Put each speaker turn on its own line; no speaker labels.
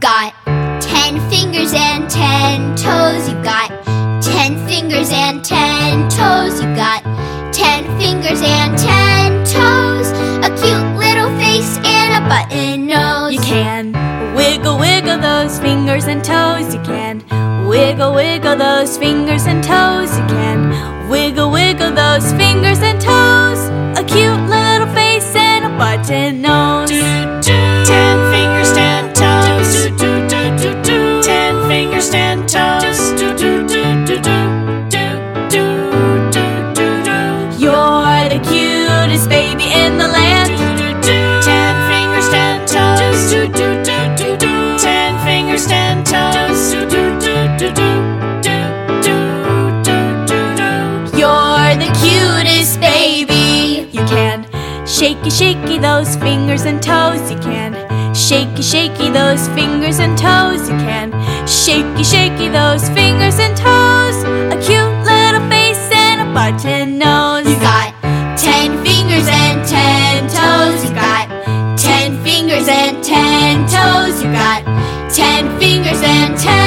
got ten fingers and ten toes. You've got ten fingers and ten toes. You've got ten fingers and ten toes. A cute little face and a button nose. You
can wiggle, wiggle those fingers and toes. You can wiggle, wiggle those fingers and toes. You can wiggle, wiggle those fingers and toes. A cute little face and a button nose.
Ten fingers, ten toes.
You're the cutest baby in the land.
Ten fingers, ten toes. Ten fingers, ten toes.
You're the cutest baby.
You can shaky, shaky those fingers and toes. You can shaky, shaky those fingers and toes. You can those fingers and toes, a cute little face and a button nose.
You got ten fingers and ten toes. You got ten fingers and ten toes. You got ten fingers and ten.